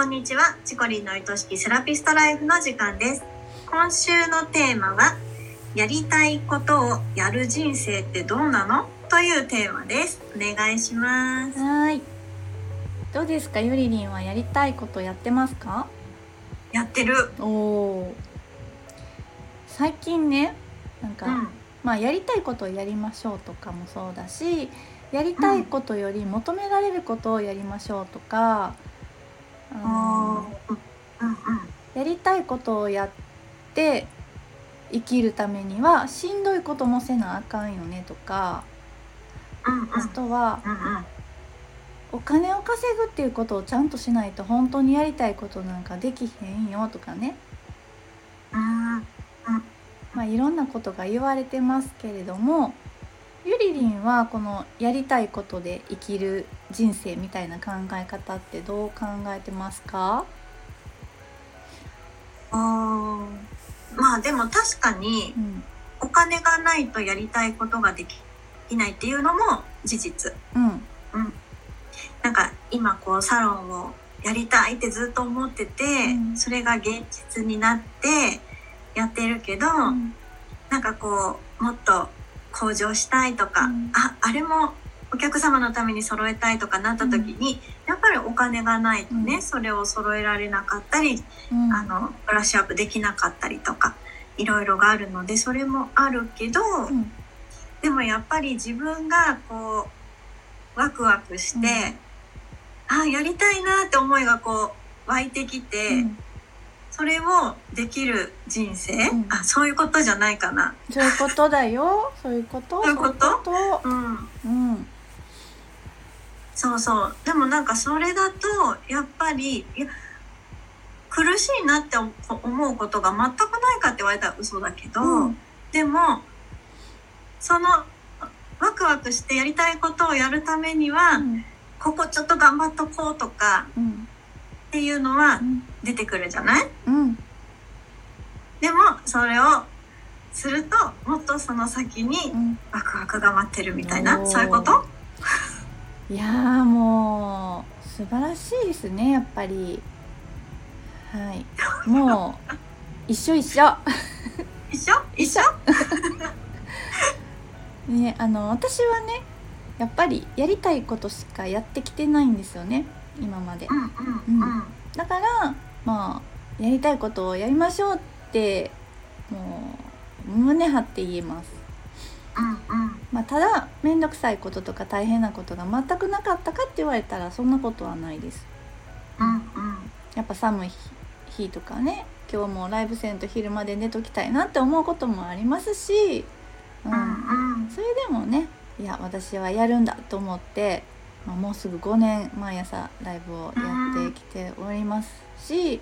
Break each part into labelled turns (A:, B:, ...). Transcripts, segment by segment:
A: こんにちは。チコリンの愛しきセラピストライフの時間です。今週のテーマは、やりたいことをやる人生ってどうなの？というテーマです。お願いします。
B: はい。どうですか、ゆりりんはやりたいことやってますか？
A: やってる。
B: おお。最近ね、なんか、
A: うん。
B: まあやりたいことをやりましょうとかもそうだし、やりたいことより求められることをやりましょうとか、
A: うんうん。
B: やりたいことをやって生きるためにはしんどいこともせなあかんよねとか、
A: うんうん。
B: あとは
A: うんうん。
B: お金を稼ぐっていうことをちゃんとしないと本当にやりたいことなんかできへんよとかね、
A: うん
B: まあ、いろんなことが言われてますけれどもゆりりんはこのやりたいことで生きる人生みたいな考え方ってどう考えてますか？
A: あーまあでも確かに
B: うん
A: お金がないとやりたいことができないっていうのも事実。
B: うん。
A: なんか今こうサロンをやりたいってずっと思ってて、
B: うん。
A: それが現実になってやってるけど、
B: うん。
A: なんかこうもっと向上したいとか、
B: うん
A: ああれもお客様のために揃えたいとかなった時に、やっぱりお金がないとね、
B: うん
A: それを揃えられなかったり、
B: うん
A: あのブラッシュアップできなかったりとかいろいろがあるのでそれもあるけど、でもやっぱり自分がこうワクワクして、あやりたいなって思いがこう湧いてきて、それをできる人生、
B: うん。
A: あそういうことじゃないかな。
B: そういうことだよ。そういうこと。
A: そういうこと？
B: そう
A: ん、
B: と。うん。
A: そうそう。でもなんかそれだとやっぱりいや苦しいなって思うことが全くないかって言われたら嘘だけど、
B: うん。
A: でもそのワクワクしてやりたいことをやるためには、
B: うん。
A: ここちょっと頑張っとこうとか
B: うん。
A: っていうのは
B: うん
A: 出てくるじゃない？
B: うん。
A: でもそれをするともっとその先に
B: うん。
A: ワクワクが待ってるみたいな？
B: おー。
A: そういうこと？
B: いやーもう素晴らしいですねやっぱり。はい。もう一緒一緒。
A: 一緒？一緒。
B: ねあの私はねやっぱりやりたいことしかやってきてないんですよね今まで。
A: うんうん。うん。
B: だからまあやりたいことをやりましょうってもう胸張って言えます。
A: うんうん。
B: まあ、ただ面倒くさいこととか大変なことが全くなかったかって言われたらそんなことはないです。
A: うんうん。
B: やっぱ寒い日日とかね今日もライブせんと昼まで寝ときたいなって思うこともありますし、うん。
A: うんうん。
B: それでもねいや私はやるんだと思って、まあ、もうすぐ5年毎朝ライブをやってきておりますし、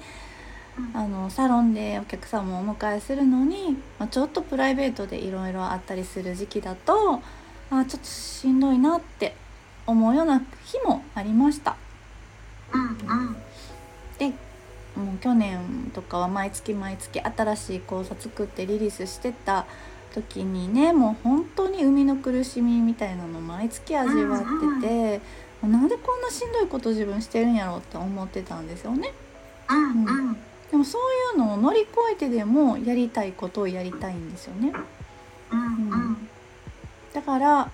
B: あのサロンでお客様をお迎えするのに、まあ、ちょっとプライベートでいろいろあったりする時期だとあちょっとしんどいなって思うような日もありました。
A: うんうん
B: でもう去年とかは毎月毎月新しい講座作ってリリースしてた時にねもう本当に生みの苦しみみたいなの毎月味わってて、もうなんでこんなしんどいこと自分してるんやろうって思ってたんですよね。
A: うんうん
B: でもそういうのを乗り越えてでもやりたいことをやりたいんですよね。
A: うんうん
B: だから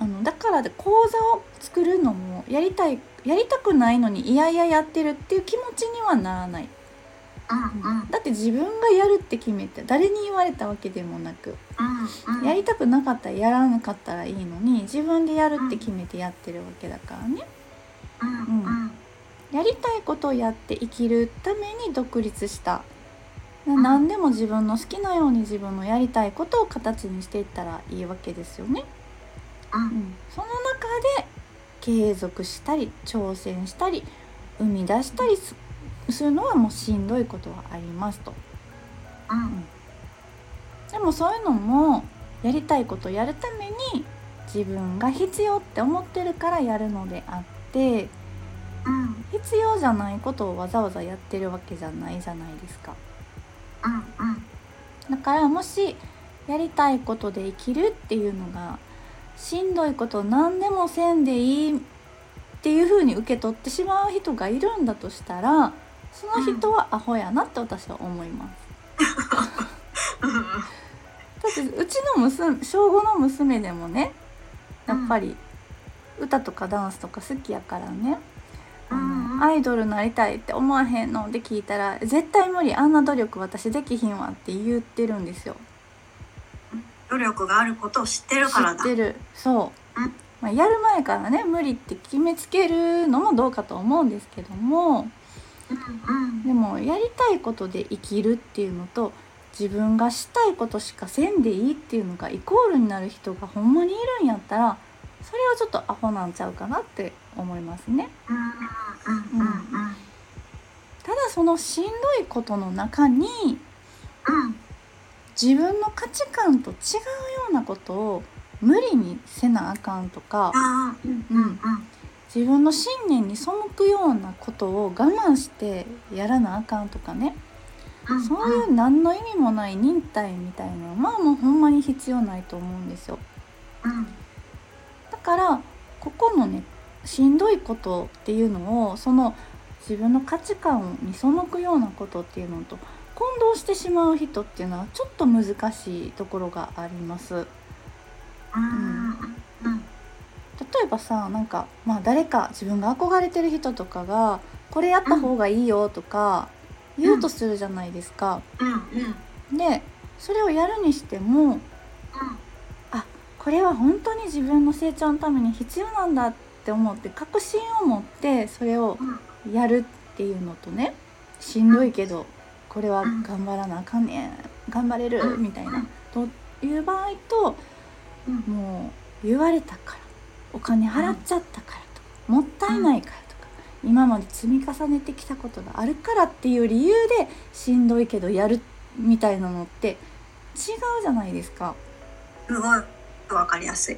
B: あのだからで講座を作るのもやりたいやりたくないのにいやいややってるっていう気持ちにはならない。
A: うんうん
B: だって自分がやるって決めて誰に言われたわけでもなく
A: うん
B: やりたくなかったらやらなかったらいいのに自分でやるって決めてやってるわけだからね
A: うんうん
B: やりたいことをやって生きるために独立した。何でも自分の好きなように自分のやりたいことを形にしていったらいいわけですよね、
A: う
B: うん。ん、その中で継続したり挑戦したり生み出したりすするのはもうしんどいことはありますと。
A: うん。
B: でもそういうのもやりたいことをやるために自分が必要って思ってるからやるのであって
A: うん。
B: 必要じゃないことをわざわざやってるわけじゃないじゃないですか。
A: うんうん。
B: だからもしやりたいことで生きるっていうのがしんどいこと何でもせんでいいっていう風に受け取ってしまう人がいるんだとしたらその人はアホやなって私は思います。だってうちの娘小5の娘でもねやっぱり歌とかダンスとか好きやからね、アイドルなりたいって思わへんのって聞いたら絶対無理あんな努力私できひんわって言ってるんですよ。
A: 努力があることを知ってるからだ。
B: 知ってる。そう、
A: うん。
B: まあ、やる前からね無理って決めつけるのもどうかと思うんですけども。
A: うん。
B: でもやりたいことで生きるっていうのと自分がしたいことしかせんでいいっていうのがイコールになる人がほんまにいるんやったらそれはちょっとアホなんちゃうかなって思いますね。
A: うん。
B: ただそのしんどいことの中に
A: うん。
B: 自分の価値観と違うようなことを無理にせなあかんとか
A: うん。
B: 自分の信念に背くようなことを我慢してやらなあかんとかね。
A: うん。
B: そういう何の意味もない忍耐みたいなのはもうほんまに必要ないと思うんですよ。からここのねしんどいことっていうのをその自分の価値観に背くようなことっていうのと混同してしまう人っていうのはちょっと難しいところがあります。
A: うんうん
B: 例えばさなんか、まあ、誰か自分が憧れてる人とかがこれやった方がいいよとか言うとするじゃないですか。でそれをやるにしてもこれは本当に自分の成長のために必要なんだって思って確信を持ってそれをやるっていうのとねしんどいけどこれは頑張らなあかんねん頑張れるみたいなという場合ともう言われたからお金払っちゃったからとかもったいないからとか今まで積み重ねてきたことがあるからっていう理由でしんどいけどやるみたいなのって違うじゃないですか。
A: すごいわかりやすい。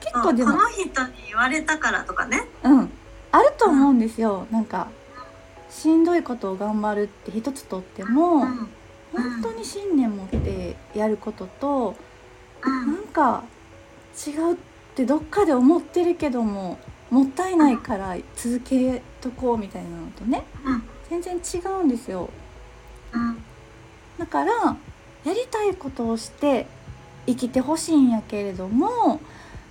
B: 結構でも。
A: この人に言われたからとかね。
B: うん。あると思うんですよ。なんかしんどいことを頑張るって一つとっても
A: うん。
B: 本当に信念持ってやることと
A: うん。
B: なんか違うってどっかで思ってるけどももったいないから続けとこうみたいなのとね
A: うん。
B: 全然違うんですよ。
A: うん。
B: だからやりたいことをして生きてほしいんやけれども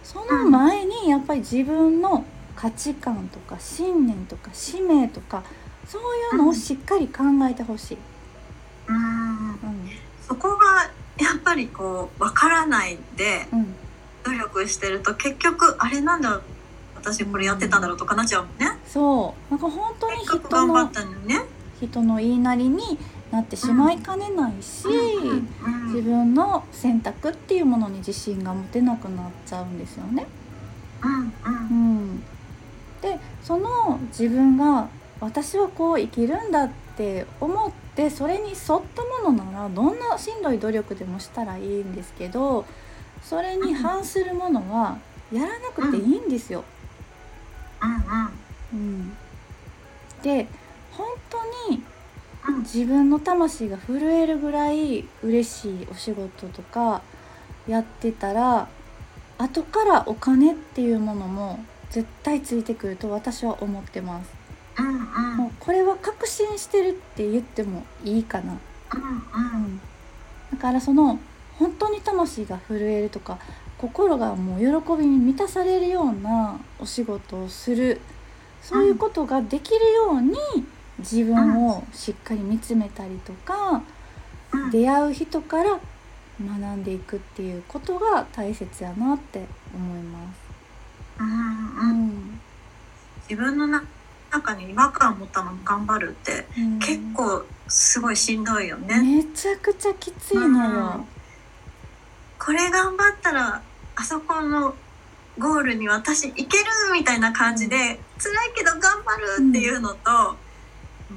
B: その前にやっぱり自分の価値観とか信念とか使命とかそういうのをしっかり考えてほしい、
A: うん。
B: うん。
A: そこがやっぱりこうわからないで
B: うん、
A: 努力してると結局あれなんだ私これやってたんだろうとかなっちゃうもんね。
B: そう。なんか本当に
A: 結
B: 人の。人の言いなりになってしまいかねないし、
A: うん
B: 自分の選択っていうものに自信が持てなくなっちゃうんですよね。
A: うん
B: でその自分が私はこう生きるんだって思ってそれに沿ったものならどんなしんどい努力でもしたらいいんですけどそれに反するものはやらなくていいんですよ。
A: うん。
B: うん、で本当に
A: うん
B: 自分の魂が震えるぐらい嬉しいお仕事とかやってたら後からお金っていうものも絶対ついてくると私は思ってます。
A: うんうん
B: もうこれは確信してるって言ってもいいかな。
A: うん
B: うん、だからその本当に魂が震えるとか心がもう喜びに満たされるようなお仕事をするそういうことができるように自分をしっかり見つめたりとか
A: うん
B: 出会う人から学んでいくっていうことが大切やなって思います。
A: うん
B: う
A: うん
B: ん
A: 自分のな中に違和感を持ったまま頑張るって
B: うん
A: 結構すごいしんどいよね。
B: めちゃくちゃきついのよ。
A: これ頑張ったらあそこのゴールに私行けるみたいな感じで辛いけど頑張るっていうのと、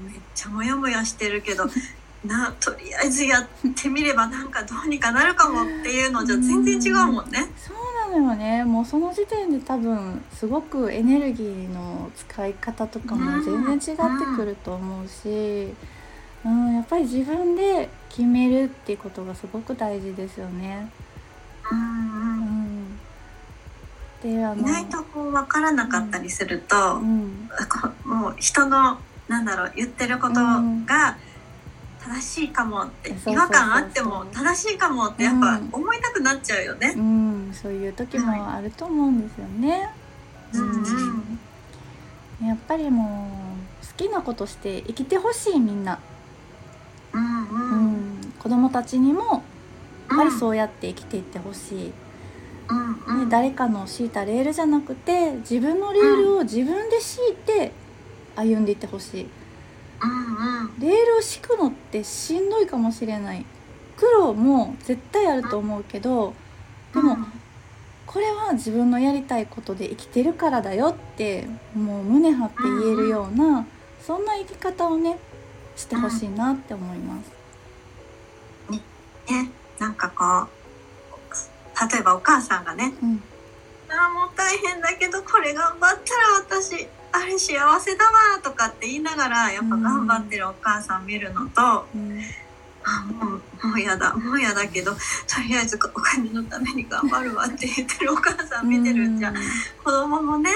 A: めっちゃモヤモヤしてるけど なとりあえずやってみればなんかどうにかなるかもっていうのじゃ全然違うもんね。
B: そうなのよね。もうその時点で多分すごくエネルギーの使い方とかも全然違ってくると思うし、うん、やっぱり自分で決めるっていうことがすごく大事ですよね。
A: うん
B: う
A: うん。
B: ん、であの
A: 意外とこう分からなかったりすると、
B: うん。
A: もう人のなんだろう言ってることが正しいかもって、
B: そうそうそうそう。
A: 違和感あっても正しいかもってやっぱ
B: うん。
A: 思いたくなっちゃうよね。
B: うん、そういう時もあると思うんですよね。
A: うんうん。
B: やっぱりもう好きなことして生きてほしいみんな、
A: うん
B: う
A: うん。
B: ん、子供たちにもやっぱり
A: う
B: そうやって生きていってほしい、
A: んうん。
B: ね、誰かの敷いたレールじゃなくて自分のレールを自分で敷いて歩んでいってほしい。
A: うんうん。
B: レールを敷くのってしんどいかもしれない。苦労も絶対あると思うけどでもこれは自分のやりたいことで生きてるからだよってもう胸張って言えるようなそんな生き方をねしてほしいなって思います。
A: ねなんかこう例えばお母さんがね
B: うん「
A: あーもう大変だけどこれ頑張ったら私あれ幸せだわ」とかって言いながらやっぱ頑張ってるお母さん見るのと
B: うん「
A: あもうもうやだもうやだけどとりあえずお金のために頑張るわ」って言ってるお母さん見てるんじゃ
B: うん。
A: 子供もね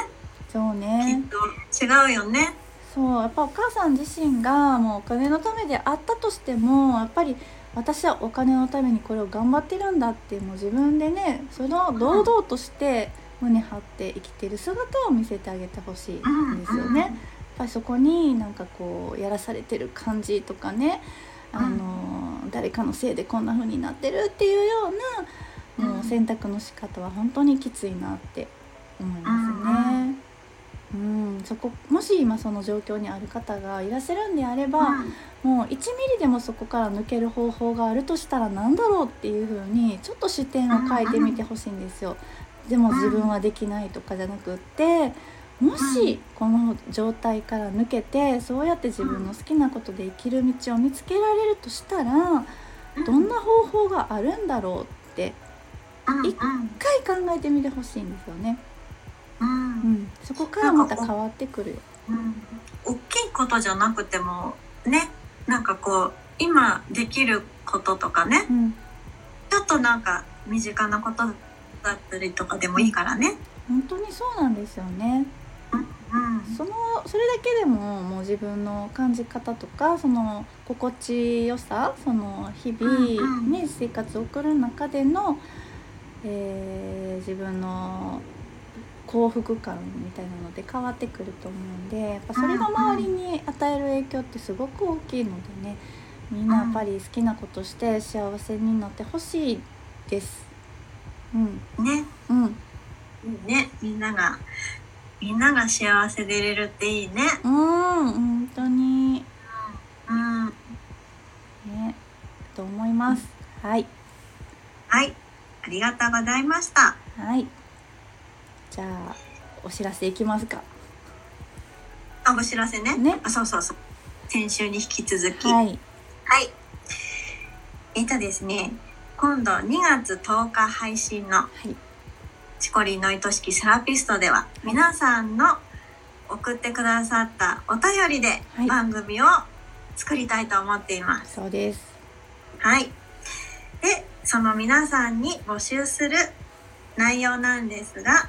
B: そう
A: き
B: ね
A: っと違うよね。
B: そうやっぱお母さん自身がもうお金のためであったとしてもやっぱり私はお金のためにこれを頑張ってるんだってもう自分でねその堂々として胸張って生きてる姿を見せてあげてほしいんですよね。やっぱりそこになんかこうやらされてる感じとかねあの、誰かのせいでこんな風になってるっていうようなもう選択の仕方は本当にきついなって思いますね。うん、そこもし今その状況にある方がいらっしゃるんであれば、もう1ミリでもそこから抜ける方法があるとしたら何だろうっていう風にちょっと視点を変えてみてほしいんですよ。でも自分はできないとかじゃなくってもしこの状態から抜けてそうやって自分の好きなことで生きる道を見つけられるとしたらどんな方法があるんだろうって
A: うん
B: 一一回考えてみてほしいんですよね。
A: うん。
B: うん、そこからまた変わってくる。よ。
A: うん。大きいことじゃなくてもねなんかこう今できることとかね。
B: うん、
A: ちょっとなんか身近なことだったりとかでもいいからね。
B: 本当にそうなんですよね。
A: うん
B: そのそれだけでももう自分の感じ方とかその心地よさその日々
A: うんうん
B: ね、生活を送る中での、えー自分の幸福感みたいなので変わってくると思うんでやっぱそれが周りに与える影響ってすごく大きいのでねみんなやっぱり好きなことして幸せになってほしいです。うん、
A: ね
B: うん
A: いいねみんながみんなが幸せでいれるっていいね。
B: うん、本当に
A: うん
B: ね、と思います。はい、
A: はいありがとうございました。
B: はい。じゃあ、お知らせいきますか。
A: あお知らせね。
B: ね
A: あそうそうそう先週に引き続き。
B: はい、
A: はい。えっとですね、今度2月10日配信の
B: はい、
A: チコリンの愛しきセラピストでは、皆さんの送ってくださったお便りで
B: はい
A: 番組を作りたいと思っています。
B: そうです。
A: はい。で、その皆さんに募集する内容なんですが、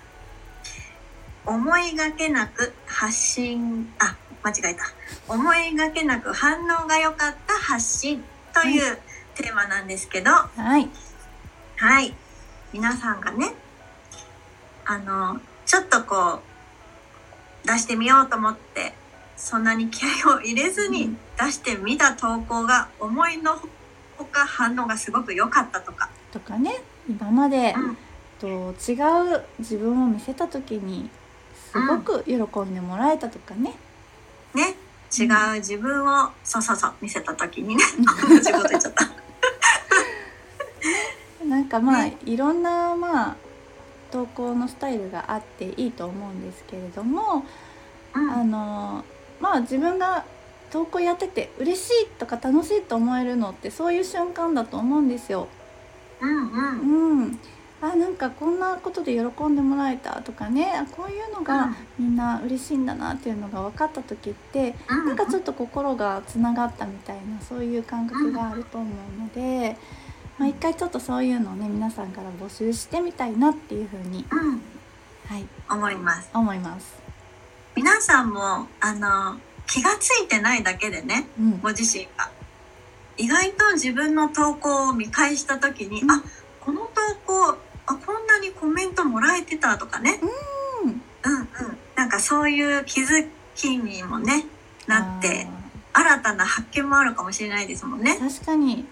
A: 思いがけなく発信、あ、間違えた。思いがけなく反応が良かった発信というテーマなんですけど、
B: はい、
A: はい。皆さんがね、あの、ちょっとこう、出してみようと思って、そんなに気合を入れずに出してみた投稿が思いのほか反応がすごく良かったとか。
B: とかね、今まで
A: うん
B: と違う自分を見せた時に。すごく喜んでもらえたとかね。
A: ね。違う自分を、そうそうそう、見せた時にね、同じこと言っちゃった。
B: かまあ、
A: ね
B: いろんなまあ。投稿のスタイルがあっていいと思うんですけれども、
A: うん
B: あのまあ自分が投稿やってて嬉しいとか楽しいと思えるのってそういう瞬間だと思うんですよ。
A: うんうん。
B: うん、あなんかこんなことで喜んでもらえたとかねあこういうのがみんな嬉しいんだなっていうのが分かった時って
A: うん
B: なんかちょっと心がつながったみたいなそういう感覚があると思うので、まあ、一回ちょっとそういうのをね皆さんから募集してみたいなっていうふうに、
A: うん。
B: はい。
A: 思います。
B: 思います。
A: 皆さんもあの気がついてないだけでね
B: うん。
A: ご自身が。意外と自分の投稿を見返した時に、
B: うん。
A: あこの投稿あこんなにコメントもらえてたとかね、
B: うん。
A: うんうん、なんかそういう気づきにもねなって新たな発見もあるかもしれないですもんね。
B: 確かに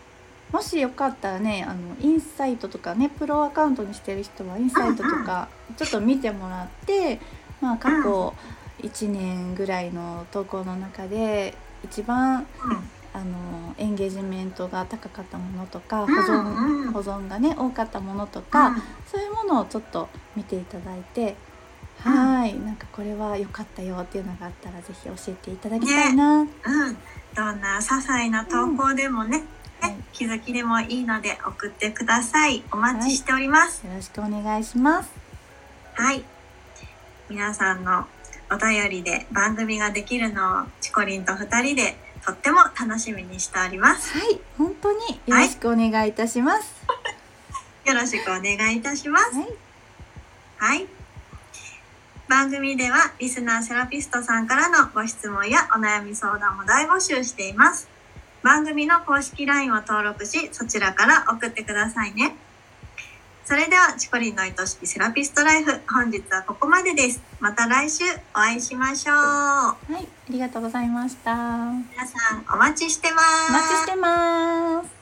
B: もしよかったらねあのインサイトとかねプロアカウントにしてる人はインサイトとかちょっと見てもらって、まあ、過去1年ぐらいの投稿の中で一番あのエンゲージメントが高かったものとか保存,、保存がね多かったものと
A: うん。
B: か、そういうものをちょっと見ていただいて。はい、なんかこれは良かったよっていうのがあったらぜひ教えていただきたいな。
A: うん、どんな些細な投稿でもね、
B: はい
A: ね気づきでもいいので送ってください。お待ちしております。
B: よろしくお願いします。
A: はい。皆さんのお便りで番組ができるのをチコリンと二人でとっても楽しみにしております。
B: はい、本当によろしくお願いいたします。
A: よろしくお願いいたします。
B: はい、
A: はい。番組ではリスナーセラピストさんからのご質問やお悩み相談も大募集しています。番組の公式 LINE を登録し、そちらから送ってくださいね。それでは、チコリンの愛しきセラピストライフ、本日はここまでです。また来週お会いしましょう。
B: はい、ありがとうございました。お
A: 皆さんお待ちしてます。
B: 待ちしてます。